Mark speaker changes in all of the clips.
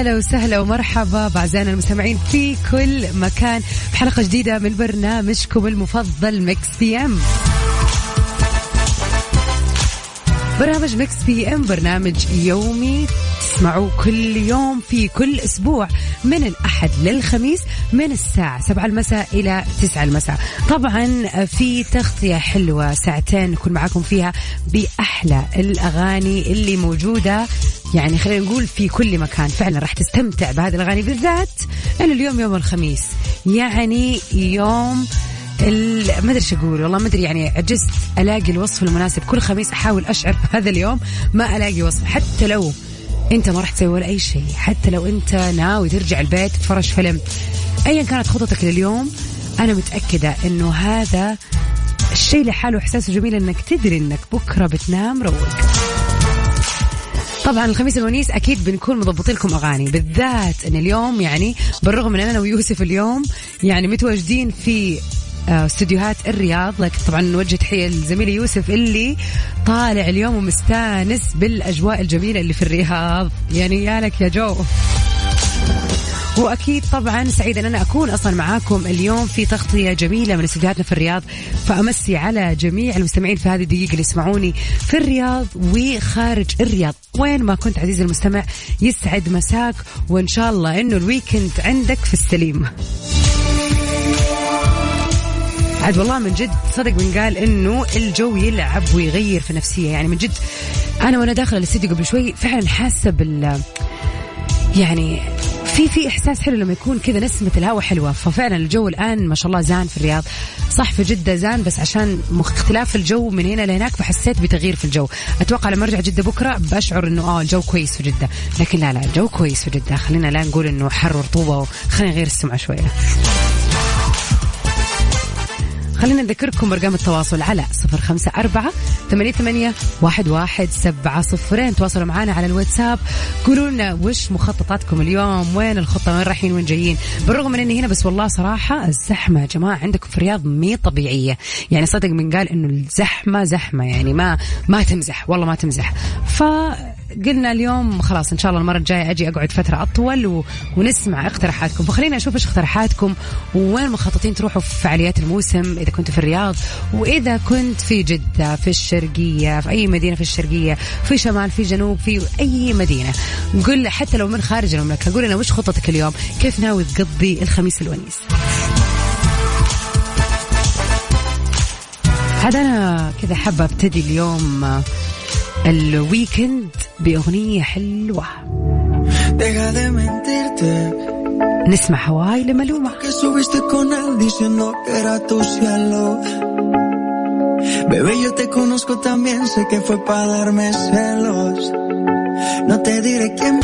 Speaker 1: هلا وسهلا ومرحبا بأعزائنا المستمعين في كل مكان. بحلقة جديدة من برنامجكم المفضل Mix PM. برنامج Mix PM برنامج يومي تسمعوه كل يوم في كل أسبوع من الأحد للخميس من الساعة 7 المساء إلى 9 المساء. طبعا في تغطية حلوة ساعتين نكون معاكم فيها بأحلى الأغاني اللي موجودة يعني خلينا نقول في كل مكان فعلا راح تستمتع بهذه الأغاني بالذات انه اليوم يوم الخميس يعني يوم ما أدري إيش أقول والله ما أدري يعني عجزت ألاقي الوصف المناسب. كل خميس أحاول أشعر بهذا اليوم ما ألاقي وصف. حتى لو أنت ما راح تسوي ولا أي شيء حتى لو أنت ناوي ترجع البيت تتفرج فيلم ايا كانت خططك لليوم أنا متأكدة إنه هذا الشيء لحاله احساسه جميل إنك تدري إنك بكرة بتنام روق طبعا الخميس الونيس أكيد بنكون مضبطين لكم أغاني. بالذات إن اليوم يعني بالرغم ان أنا ويوسف اليوم يعني متواجدين في آه، استديوهات الرياض. لكن طبعا نوجه تحية لزميلي يوسف اللي طالع اليوم ومستانس بالأجواء الجميلة اللي في الرياض. يعني يا لك يا جو. وأكيد طبعا سعيد أن أنا أكون أصلا معاكم اليوم في تغطية جميلة من استديوهاتنا في الرياض. فأمسي على جميع المستمعين في هذه الدقيقة اللي يسمعوني في الرياض وخارج الرياض. وين ما كنت عزيزي المستمع يسعد مساك وإن شاء الله إنه ال weekend عندك في السليم. عاد والله من جد صدق من قال إنه الجو يلعب ويغير في النفسيه يعني من جد أنا وأنا داخله الأستديو قبل شوي فعلا حاسة بال يعني في في إحساس حلو لما يكون كذا نسمة الهواء حلوة. ففعلا الجو الآن ما شاء الله زان في الرياض. صح في جدة زان بس عشان اختلاف الجو من هنا لهناك فحسيت بتغيير في الجو. أتوقع لما أرجع جدة بكرة بشعر إنه آه الجو كويس في جدة. لكن لا لا الجو كويس في جدة. خلينا لا نقول إنه حر ورطوبه خلينا نغير السمعة شوية. خلينا نذكركم برقم التواصل على صفر خمسة أربعة ثمانية ثمانية واحد واحد سبعة صفرين. تواصلوا معنا على الواتساب. قولوا لنا وش مخططاتكم اليوم؟ وين الخطة؟ وين رايحين؟ وين جايين؟ بالرغم من إني هنا بس والله صراحة الزحمة يا جماعة عندكم في الرياض مي طبيعية. يعني صدق من قال إنه الزحمة زحمة يعني ما ما تمزح والله ما تمزح. فقلنا اليوم خلاص إن شاء الله المرة الجاية أجي أقعد فترة أطول و... ونسمع اقتراحاتكم. فخلينا أشوف إيش اقتراحاتكم. وين مخططين تروحوا في فعاليات الموسم؟ إذا كنتوا في الرياض. وإذا كنت في جدة في الشرقية في أي مدينة في الشرقية في شمال في جنوب في أي مدينة. قل حتى لو من خارج المملكة قول لنا وش خطتك اليوم؟ كيف ناوي تقضي الخميس الونيس؟ عاد أنا كذا حابة أبتدي اليوم ال weekend باغنية حلوة نسمع
Speaker 2: Hawái ل Maluma. Bebé, yo te conozco también, sé que fue para darme celos. No te diré quién.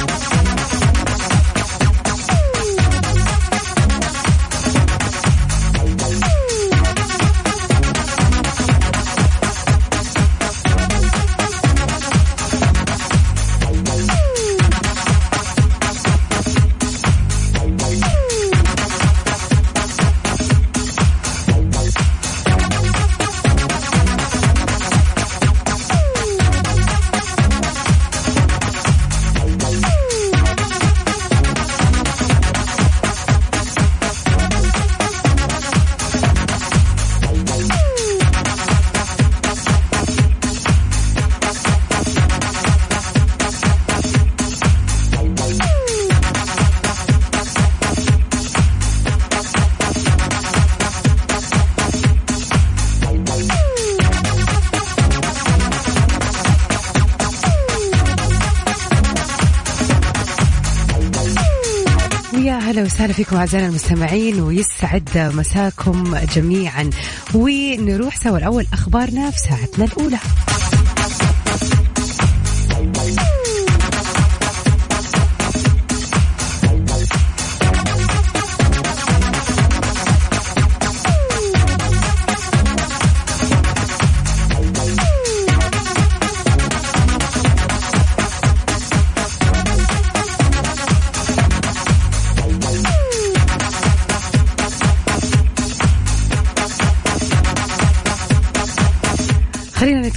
Speaker 1: وسهلا فيكم أعزائنا المستمعين ويسعد مساكم جميعا. ونروح سوا الأول أخبارنا في ساعتنا الأولى.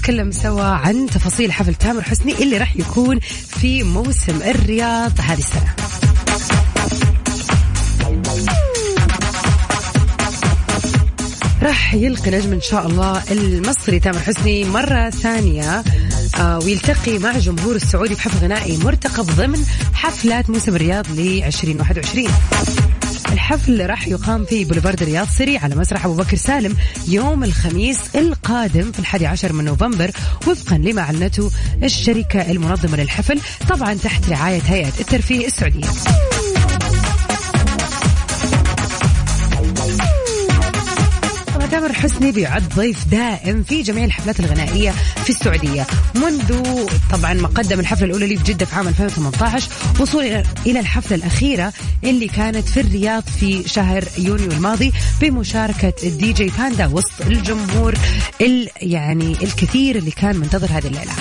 Speaker 1: نتكلم سوا عن تفاصيل حفل تامر حسني اللي راح يكون في موسم الرياض هذه السنة. راح يلقي نجم إن شاء الله المصري تامر حسني مرة ثانية آه ويلتقي مع جمهور السعودي في حفل غنائي مرتقب ضمن حفلات موسم الرياض ل 2021 الحفل راح يقام في بوليفارد الرياض سري على مسرح أبو بكر سالم يوم الخميس القادم في الحادي عشر من نوفمبر وفقا لما أعلنته الشركة المنظمة للحفل طبعا تحت رعاية هيئة الترفيه السعودية. تامر حسني بيعد ضيف دائم في جميع الحفلات الغنائية في السعودية. منذ طبعا ما قدم الحفلة الأولى لي في جدة في عام 2018 وصولا إلى الحفلة الأخيرة اللي كانت في الرياض في شهر يونيو الماضي بمشاركة الدي جي باندا وسط الجمهور ال يعني الكثير اللي كان منتظر هذه الليلة.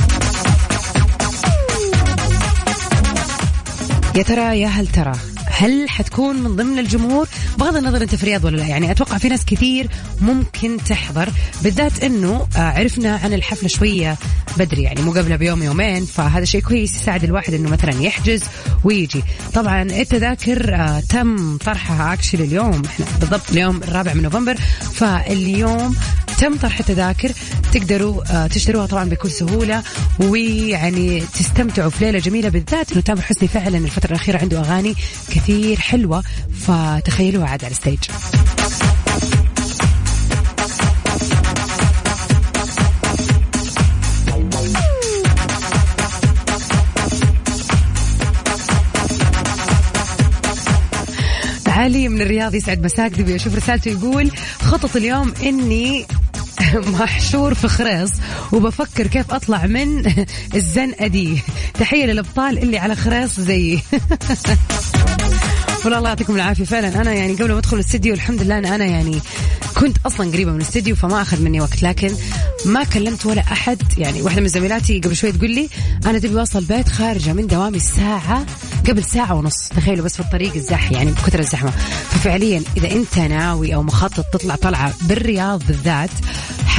Speaker 1: يا ترى يا هل ترى هل حتكون من ضمن الجمهور؟ بغض النظر أنت في رياض ولا لا يعني أتوقع في ناس كثير ممكن تحضر بالذات إنه آه، عرفنا عن الحفلة شوية بدري يعني مو قبلها بيوم يومين فهذا شيء كويس يساعد الواحد إنه مثلا يحجز ويجي. طبعا التذاكر آه، تم طرحها actually اليوم إحنا بالضبط اليوم الرابع من نوفمبر فاليوم تم طرح التذاكر تقدروا آه، تشتروها طبعا بكل سهولة ويعني تستمتعوا في ليلة جميلة بالذات إنه تامر حسني فعلا الفترة الأخيرة عنده أغاني كثير حلوة فتخيلوها عاد على ال stage. علي من الرياض يسعد مساك دبي أشوف رسالته؟ يقول خطط اليوم إني محشور في خريص وبفكر كيف أطلع من الزنقة دي. تحية للأبطال اللي على خريص زيي. والله الله يعطيكم العافية. فعلا أنا يعني قبل ما أدخل الاستديو الحمد لله أنا, أنا يعني كنت أصلا قريبة من الاستديو فما أخذ مني وقت لكن ما كلمت ولا أحد. يعني واحدة من زميلاتي قبل شوي تقول لي أنا تبي واصل البيت خارجة من دوامي الساعة قبل ساعة ونص. تخيلوا بس في الطريق الزح يعني بكثر الزحمة. ففعليا إذا أنت ناوي أو مخطط تطلع طلعة بالرياض بالذات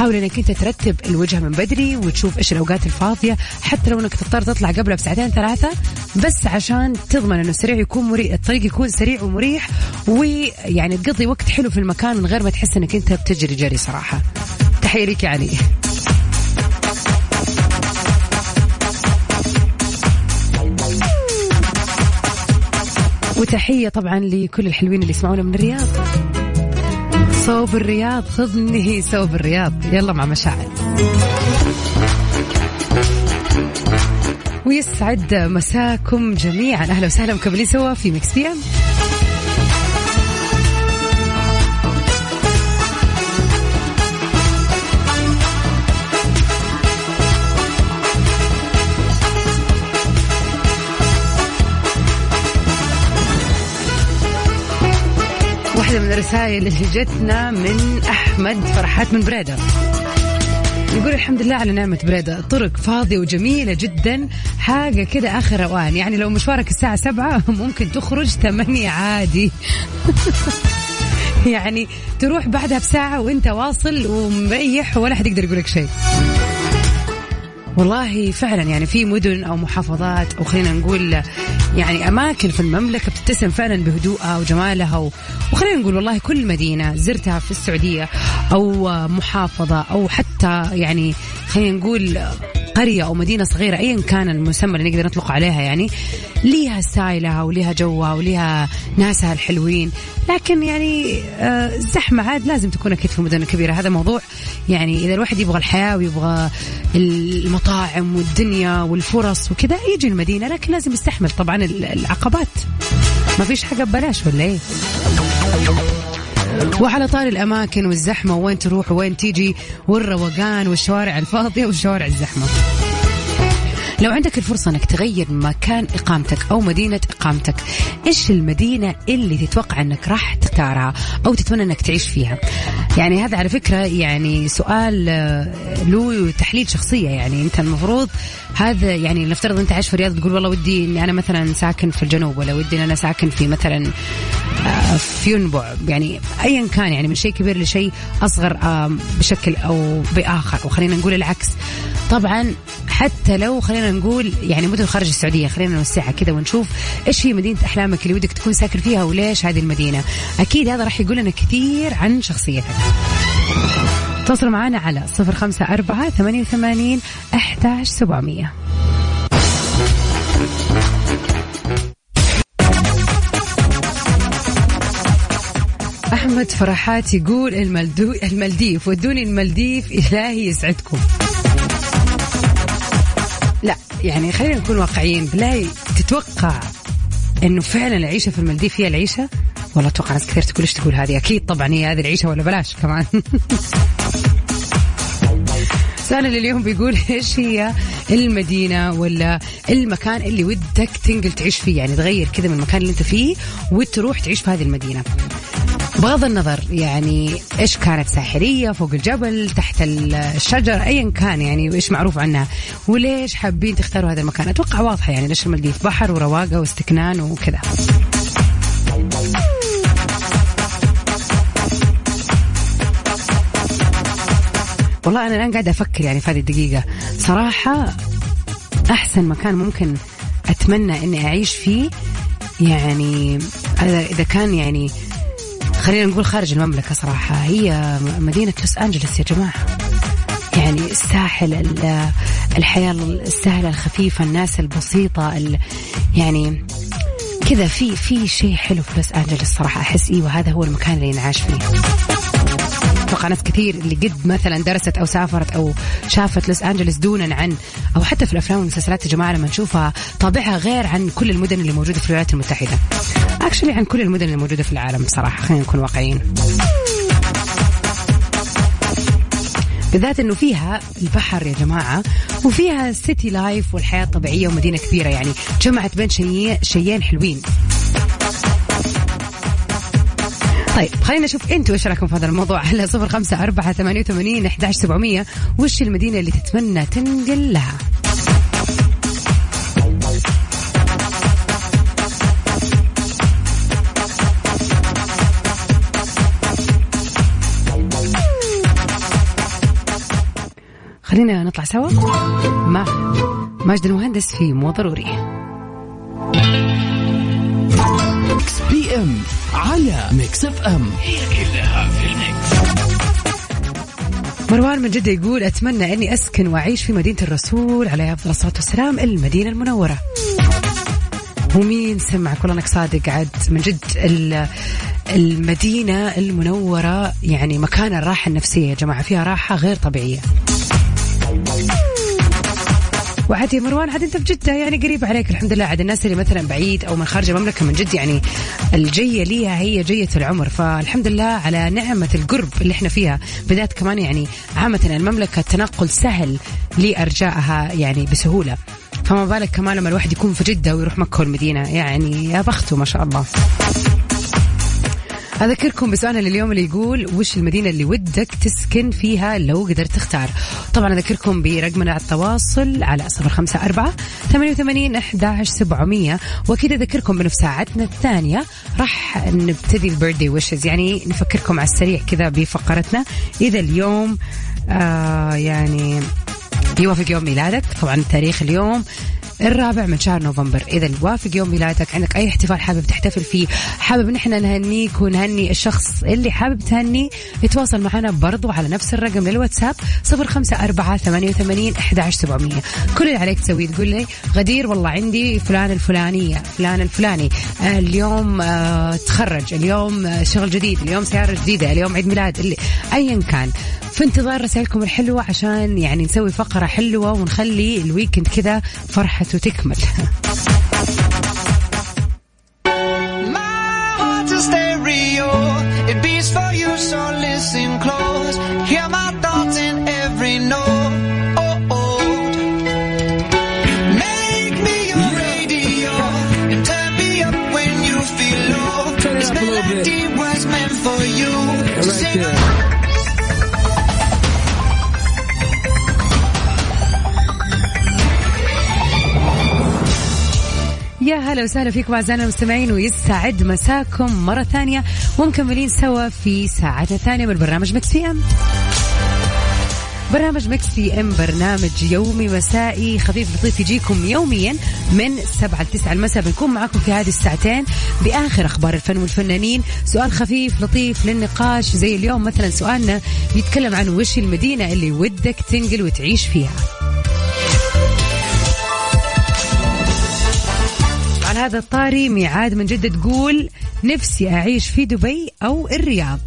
Speaker 1: حاول إنك أنت ترتب الوجهه من بدري وتشوف إيش الأوقات الفاضية حتى لو إنك تضطر تطلع قبلها بساعتين ثلاثة بس عشان تضمن إنه السريع يكون مريح الطريق يكون سريع ومريح ويعني تقضي وقت حلو في المكان من غير ما تحس إنك أنت بتجري جري صراحة. تحية ليك يا علي. وتحية طبعا لكل الحلوين اللي يسمعونا من الرياض. صوب الرياض. خذني صوب الرياض. يلا مع مشاعر ويسعد مساكم جميعا. أهلا وسهلا. مكملين سوا في Mix PM واحدة من الرسائل اللي جتنا من أحمد فرحات من بريدة. يقول الحمد لله على نعمة بريدة. طرق فاضية وجميلة جدا. حاجة كده آخر أوان. يعني لو مشوارك الساعة سبعة ممكن تخرج ثمانية عادي. يعني تروح بعدها بساعة وانت واصل ومريح ولا حد يقدر يقول لك شيء. والله فعلا يعني في مدن أو محافظات أو خلينا نقول يعني أماكن في المملكة بتتسم فعلا بهدوءها وجمالها. وخلينا نقول والله كل مدينة زرتها في السعودية أو محافظة أو حتى يعني خلينا نقول قرية أو مدينة صغيرة أيا كان المسمى اللي نقدر نطلق عليها يعني ليها ستايلها وليها جوها وليها ناسها الحلوين. لكن يعني آه، الزحمة عاد لازم تكون أكيد في المدن الكبيرة هذا موضوع يعني إذا الواحد يبغى الحياة ويبغى المطاعم والدنيا والفرص وكذا يجي المدينة لكن لازم يستحمل طبعا العقبات. ما فيش حاجة ببلاش ولا إيه؟ وعلى طار الأماكن والزحمة وين تروح وين تيجي والروقان والشوارع الفاضية والشوارع الزحمة. لو عندك الفرصة أنك تغير مكان إقامتك أو مدينة إقامتك، إيش المدينة اللي تتوقع أنك راح تختارها أو تتمنى أنك تعيش فيها؟ يعني هذا على فكرة يعني سؤال آه، له تحليل شخصية. يعني أنت المفروض هذا يعني نفترض أنت عايش في الرياض تقول والله ودي إني أنا مثلا ساكن في الجنوب ولا ودي إن أنا ساكن في مثلا آه، في ينبع. يعني ايا كان يعني من شيء كبير لشيء أصغر آه، بشكل أو بآخر. وخلينا نقول العكس. طبعا حتى لو خلينا نقول يعني مدن خارج السعودية خلينا نوسعها كذا ونشوف إيش هي مدينة أحلامك اللي ودك تكون ساكن فيها وليش هذه المدينة. أكيد هذا راح يقول لنا كثير عن شخصيتك. تواصلوا معنا على صفر خمسة أربعة ثمانية وثمانين أحداش سبعمية. أحمد فرحات يقول المالديف ودوني المالديف إلهي يسعدكم. يعني خلينا نكون واقعيين بالله تتوقع إنه فعلا العيشة في المالديف هي العيشة؟ والله أتوقع ناس كثير تقول إيش تقول هذه؟ أكيد طبعا هي هذه العيشة ولا بلاش كمان. سؤالنا لليوم بيقول إيش هي المدينة ولا المكان اللي ودك تنقل تعيش فيه؟ يعني تغير كذا من المكان اللي أنت فيه وتروح تعيش في هذه المدينة. بغض النظر يعني إيش كانت ساحرية فوق الجبل تحت الشجر ايا كان يعني وايش معروف عنها وليش حابين تختاروا هذا المكان؟ أتوقع واضحة يعني ليش المالديف بحر ورواقة واستكنان وكذا. والله أنا الآن قاعدة أفكر يعني في هذه الدقيقة. صراحة أحسن مكان ممكن أتمنى إني أعيش فيه يعني إذا كان يعني خلينا نقول خارج المملكة صراحة. هي مدينة لوس أنجلوس يا جماعة. يعني الساحل الحياة السهلة الخفيفة الناس البسيطة يعني كذا في في شيء حلو في لوس أنجلوس صراحة. أحس إيوه هذا هو المكان اللي ينعاش فيه. أتوقع ناس كثير اللي قد مثلا درست أو سافرت أو شافت لوس أنجلوس دونا عن أو حتى في الأفلام والمسلسلات يا جماعة لما نشوفها طابعها غير عن كل المدن اللي موجودة في الولايات المتحدة. اكشلي عن كل المدن اللي موجوده في العالم بصراحة خلينا نكون واقعيين. بالذات إنه فيها البحر يا جماعة وفيها سيتي لايف والحياة الطبيعيه ومدينة كبيرة يعني. جمعت بين شيئين حلوين. طيب خلينا نشوف أنتم إيش رأيكم في هذا الموضوع. على صفر خمسة أربعة ثمانية وثمانين أحداش سبعمية. وش المدينة اللي تتمنى تنقل لها خلينا نطلع سوا مع ماجد المهندس في مو ضروري.
Speaker 3: PM على Mix FM هي كلها في ال mix.
Speaker 1: مروان من جدة يقول أتمنى أني أسكن وأعيش في مدينة الرسول عليه أفضل الصلاة والسلام المدينة المنورة. ومين سمعك والله أنك صادق عاد من جد المدينة المنورة يعني مكان الراحة النفسية يا جماعة فيها راحة غير طبيعية. وعاد يا مروان عاد انت بجدة يعني قريب عليك الحمد لله. عاد الناس اللي مثلا بعيد أو من خارج المملكة من جد يعني الجية ليها هي جية العمر. فالحمد لله على نعمة القرب اللي إحنا فيها. بالذات كمان يعني عامة المملكة التنقل سهل لأرجائها يعني بسهولة. فما بالك كمان لما الواحد يكون في جدة ويروح مكة والمدينة. يعني يا بخته ما شاء الله. أذكركم بسؤالنا لليوم اللي يقول وش المدينة اللي ودك تسكن فيها لو قدرت تختار؟ طبعا أذكركم برقمنا على التواصل على صفر خمسة أربعة ثمانية وثمانين أحداش سبعمية. وأكيد أذكركم بأنه في ساعتنا الثانية راح نبتدي البيرثدي ويشز. يعني نفكركم على السريع كذا بفقرتنا. إذا اليوم آه يعني يوافق يوم ميلادك. طبعا تاريخ اليوم. الرابع من شهر نوفمبر. إذا وافق يوم ميلادك عندك أي احتفال حابب تحتفل فيه حابب نحن نهنيك ونهني الشخص اللي حابب تهنيه يتواصل معنا برضو على نفس الرقم للواتساب صفر خمسة أربعة ثمانية وثمانين أحد سبعمية. كل اللي عليك تسويه تقول لي غدير والله عندي فلان الفلانية فلان الفلاني. اليوم آه تخرج اليوم آه شغل جديد اليوم سيارة جديدة اليوم عيد ميلاد اللي أيا كان. في انتظار رسائلكم الحلوة عشان يعني نسوي فقرة حلوة ونخلي الويكند كذا فرحة تكمل هلا وسهلا فيكم أعزائنا المستمعين ويسعد مساكم مرة ثانية ومكملين سوا في ساعتنا الثانية من برنامج Mix PM برنامج Mix PM برنامج يومي مسائي خفيف لطيف يجيكم يوميا من 7 ل 9 المساء. بنكون معاكم في هذه الساعتين بآخر أخبار الفن والفنانين. سؤال خفيف لطيف للنقاش زي اليوم مثلا سؤالنا بيتكلم عن وش المدينة اللي ودك تنقل وتعيش فيها. هذا الطاري ميعاد من جدة تقول نفسي أعيش في دبي أو الرياض.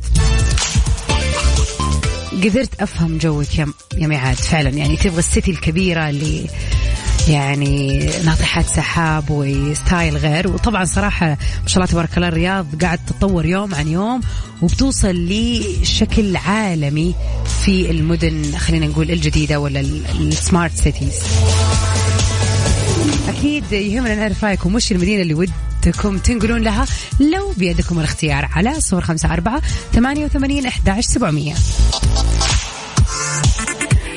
Speaker 1: قدرت أفهم جوك يا يا ميعاد فعلا يعني تبغى السيتي الكبيرة اللي يعني ناطحات سحاب وستايل غير. وطبعا صراحة ما شاء الله تبارك الله الرياض قاعد تتطور يوم عن يوم وبتوصل لشكل عالمي في المدن خلينا نقول الجديدة ولا السمارت سيتيز أكيد يهمنا نعرف رأيكم وش المدينة اللي ودكم تنقلون لها؟ لو بيدكم الاختيار على صفر خمسة أربعة ثمانية وثمانين أحداش سبعمية.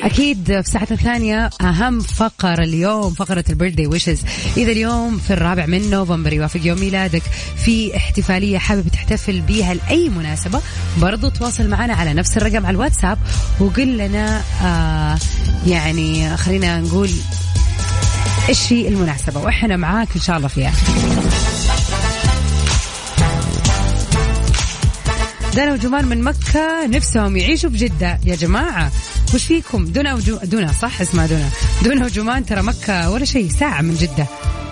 Speaker 1: أكيد في ساعتنا الثانية أهم فقرة اليوم فقرة البيرثدي ويشز إذا اليوم في الرابع من نوفمبر يوافق يوم ميلادك في احتفالية حابب تحتفل بيها لأي مناسبة برضو تواصل معنا على نفس الرقم على الواتساب وقل لنا آه يعني خلينا نقول هي المناسبة؟ وإحنا معاك إن شاء الله فيها. دانا وجمال من مكة نفسهم يعيشوا في جدة. يا جماعة وش فيكم؟ دونا وجو... دونا صح؟ اسمها دونا. دونا وجمان ترى مكة ولا شيء ساعة من جدة.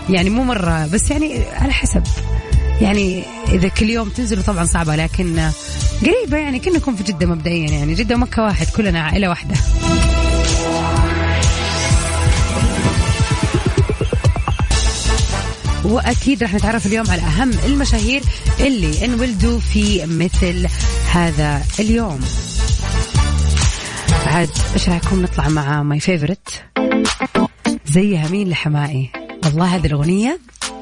Speaker 1: يعني مو مرة بس يعني على حسب. يعني إذا كل يوم تنزلوا طبعا صعبة لكن قريبة يعني كنكم في جدة مبدئيا يعني. جدة ومكة واحد كلنا عائلة واحدة. وأكيد راح نتعرف اليوم على أهم المشاهير اللي انولدوا في مثل هذا اليوم. عاد إيش رأيكم نطلع مع my favorite زيها مين لحماقي؟ والله هذه
Speaker 2: الأغنية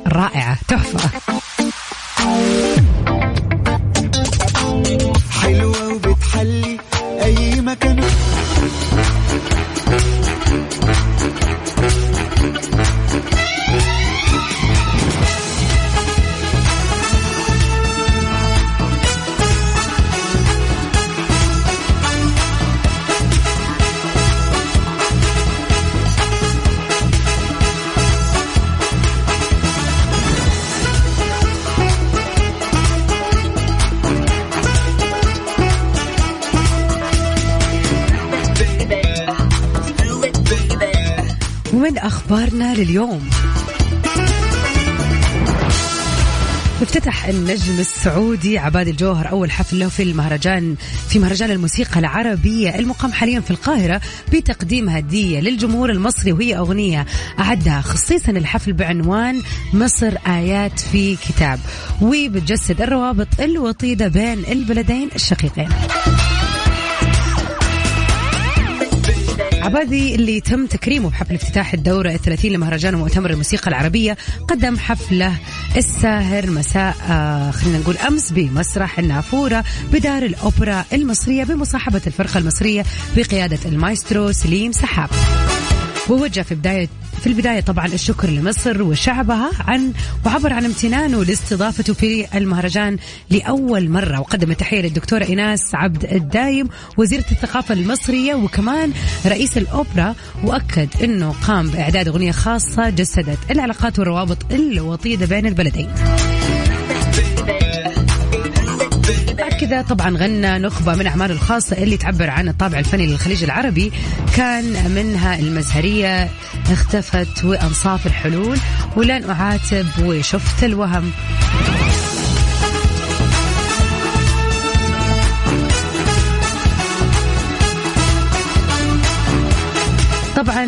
Speaker 2: رائعة تحفة.
Speaker 1: ومن أخبارنا لليوم. افتتح النجم السعودي عباد الجوهر أول حفل له في المهرجان في مهرجان الموسيقى العربيه المقام حاليا في القاهرة بتقديم هدية للجمهور المصري وهي أغنية أعدها خصيصا الحفل بعنوان مصر آيات في كتاب. وبتجسد الروابط الوطيدة بين البلدين الشقيقين. عبادي اللي تم تكريمه بحفل افتتاح الدورة الثلاثين لمهرجان ومؤتمر الموسيقى العربية قدم حفلة الساهر مساء آه خلينا نقول أمس بمسرح النافورة بدار الأوبرا المصرية بمصاحبة الفرقة المصرية بقيادة المايسترو سليم سحاب. ووجه في بداية في البداية طبعا الشكر لمصر وشعبها عن وعبر عن امتنانه لاستضافته في المهرجان لأول مرة. وقدم التحية للدكتورة إيناس عبد الدايم وزيرة الثقافة المصرية وكمان رئيس الأوبرا وأكد أنه قام بإعداد أغنية خاصة جسدت العلاقات والروابط الوطيدة بين البلدين. كذا. طبعا غنى نخبة من أعماله الخاصة اللي تعبر عن الطابع الفني للخليج العربي. كان منها المزهرية اختفت وأنصاف الحلول ولن أعاتب وشفت الوهم. طبعا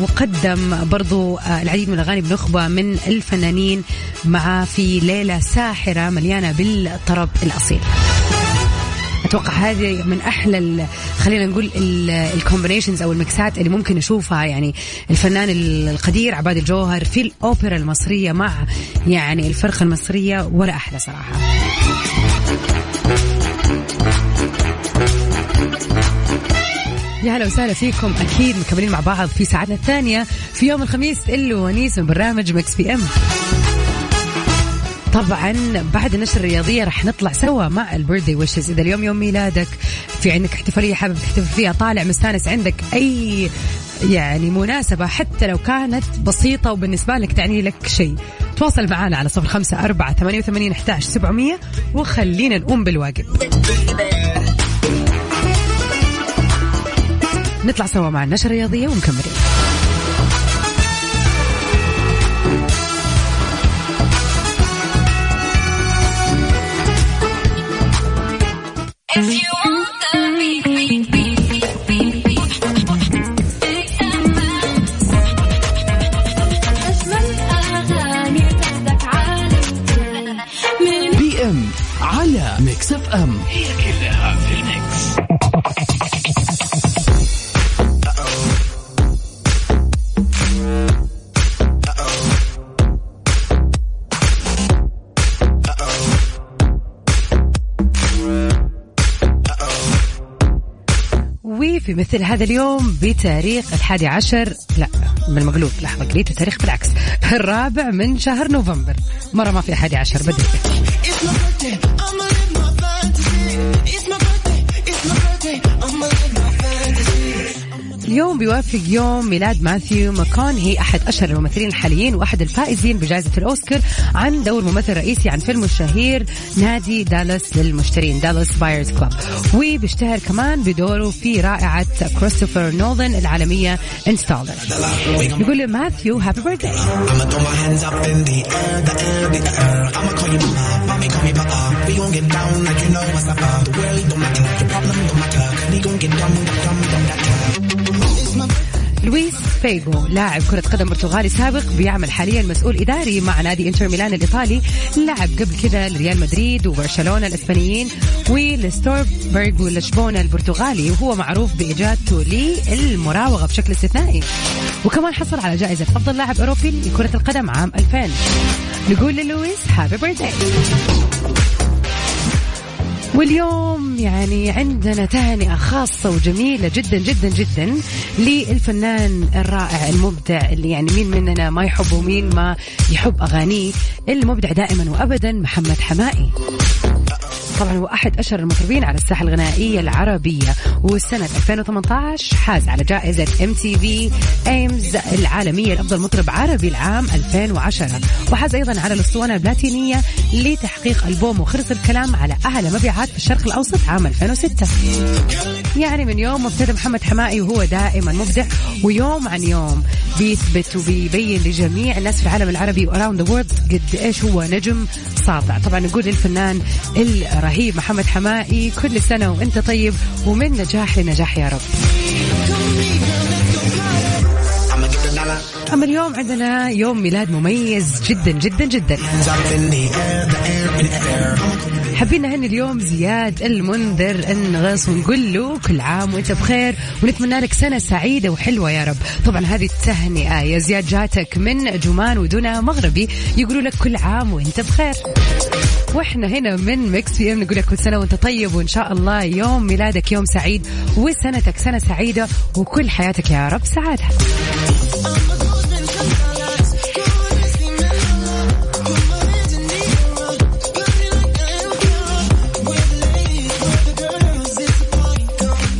Speaker 1: وقدم برضو العديد من الأغاني بنخبة من الفنانين معاه في ليلة ساحرة مليانة بالطرب الأصيل. أتوقع هذه من أحلى خلينا نقول الكومبينيشنز أو المكسات اللي ممكن نشوفها. يعني الفنان القدير عباد الجوهر في الأوبرا المصرية مع يعني الفرقة المصرية ولا أحلى صراحة. يا هلا وسهلا فيكم أكيد مكملين مع بعض في ساعتنا الثانية في يوم الخميس الونيس من برنامج Mix PM. طبعا بعد النشرة الرياضية راح نطلع سوا مع ال birthday wishes. إذا اليوم يوم ميلادك في عندك احتفالية حابب تحتفل فيها طالع مستانس عندك أي يعني مناسبة حتى لو كانت بسيطة وبالنسبة لك تعني لك شيء. تواصل معنا على صفر خمسة أربعة ثمانية وثمانين أحتاج سبعمية وخلينا نقوم بالواجب. نطلع سوا مع النشرة الرياضية ومكملين
Speaker 3: PM على Mix FM هي كلها
Speaker 1: مثل هذا اليوم بتاريخ الحادي عشر لا بالمقلوب لحظة قريت التاريخ بالعكس الرابع من شهر نوفمبر. مرة ما في حادي عشر بدري اليوم بيوافق يوم ميلاد ماثيو ماكونهي أحد أشهر الممثلين الحاليين وأحد الفائزين بجائزة الأوسكار عن دور ممثل رئيسي عن فيلمه الشهير نادي دالاس للمشترين Dallas Buyers Club. وبيشتهر كمان بدوره في رائعة كريستوفر نولان العالمية Interstellar. يقول له ماثيو
Speaker 4: happy birthday
Speaker 1: لويس فيجو لاعب كرة قدم برتغالي سابق بيعمل حاليا مسؤول إداري مع نادي إنتر ميلان الإيطالي. لعب قبل كذا لريال مدريد وبرشلونة الإسبانيين ولسبورتنغ لشبونة البرتغالي وهو معروف بإجادته للمراوغة بشكل استثنائي. وكمان حصل على جائزة أفضل لاعب أوروبي لكرة القدم عام 2000 نقول للويس happy birthday واليوم يعني عندنا تهنئة خاصة وجميلة جدا جدا جدا للفنان الرائع المبدع اللي يعني مين مننا ما يحبه ومين ما يحب أغانيه المبدع دائما وأبدا محمد حماقي. طبعا هو أحد أشهر المطربين على الساحة الغنائية العربية وسنه 2018 حاز على جائزة MTV EMAs العالمية لافضل مطرب عربي العام 2010 وحاز أيضا على الأسطوانة البلاتينية لتحقيق ألبوم وخلص الكلام على أعلى مبيعات في الشرق الأوسط عام 2006 يعني من يوم ما ابتدى محمد حماقي وهو دائما مبدع ويوم عن يوم بيثبت وبيبين لجميع الناس في العالم العربي و around the world قد إيش هو نجم ساطع. طبعا نقول للفنان الرهيب محمد حماقي كل سنة وأنت طيب ومن نجاح لنجاح يا رب. أما اليوم عندنا يوم ميلاد مميز جدا جدا جدا. حابين نهني اليوم زياد المنذر النغص ونقول له كل عام وأنت بخير ونتمنى لك سنة سعيدة وحلوة يا رب طبعا هذه التهنئة يا زياد جاتك من جمان ودنا مغربي يقولوا لك كل عام وأنت بخير وإحنا هنا من Mix PM نقول لك كل سنة وأنت طيب وإن شاء الله يوم ميلادك يوم سعيد وسنتك سنة سعيدة وكل حياتك يا رب سعادة.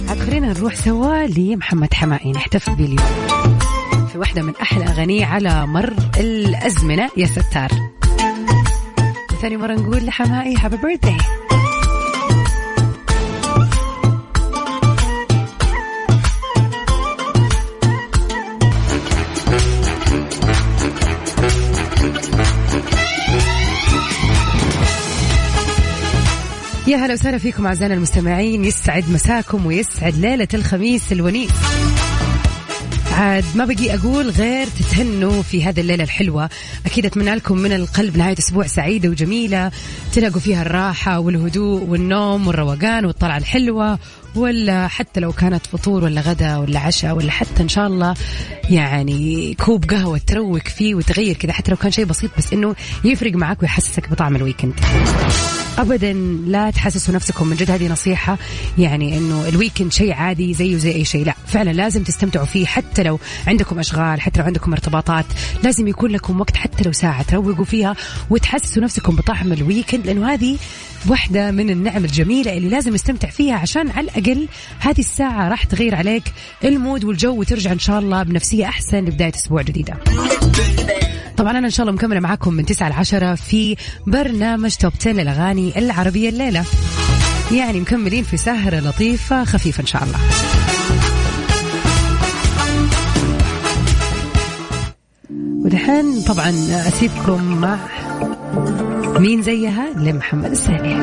Speaker 1: عاد خلينا نروح سوا لمحمد حمائي. نحتفل به اليوم في واحدة من أحلى أغانيه على مر الأزمنة يا ستار. ثاني مرة نقول لحمائي هابي بيرثداي يا هلا وسهلا فيكم أعزائنا المستمعين. يسعد مساكم ويسعد ليلة الخميس الونيس. عاد ما بقي أقول غير تتهنوا في هذه الليلة الحلوة. أكيد أتمنى لكم من القلب نهاية أسبوع سعيدة وجميلة. تلاقوا فيها الراحة والهدوء والنوم والروقان والطلعة الحلوة ولا حتى لو كانت فطور ولا غدا ولا عشاء ولا حتى إن شاء الله يعني كوب قهوة تروق فيه وتغير كذا حتى لو كان شيء بسيط بس إنه يفرق معك ويحسسك بطعم ال weekend. ابدا لا تحسسوا نفسكم من جد هذه نصيحة يعني إنه ال weekend شيء عادي زيه زي أي شيء. لا فعلا لازم تستمتعوا فيه حتى لو عندكم أشغال حتى لو عندكم ارتباطات. لازم يكون لكم وقت حتى لو ساعة تروقوا فيها وتحسسوا نفسكم بطعم ال weekend لأنه هذه واحدة من النعم الجميلة اللي لازم نستمتع فيها عشان على الأقل هذه الساعة راح تغير عليك ال mood والجو وترجع إن شاء الله بنفسية أحسن لبداية أسبوع جديدة. طبعا أنا إن شاء الله مكملة معاكم من 9 ل 10 في برنامج توب 10 للأغاني العربية الليلة. يعني مكملين في سهرة لطيفة خفيفة إن شاء الله. ودحين طبعا أسيبكم مع مين زيها؟ لمحمد السالي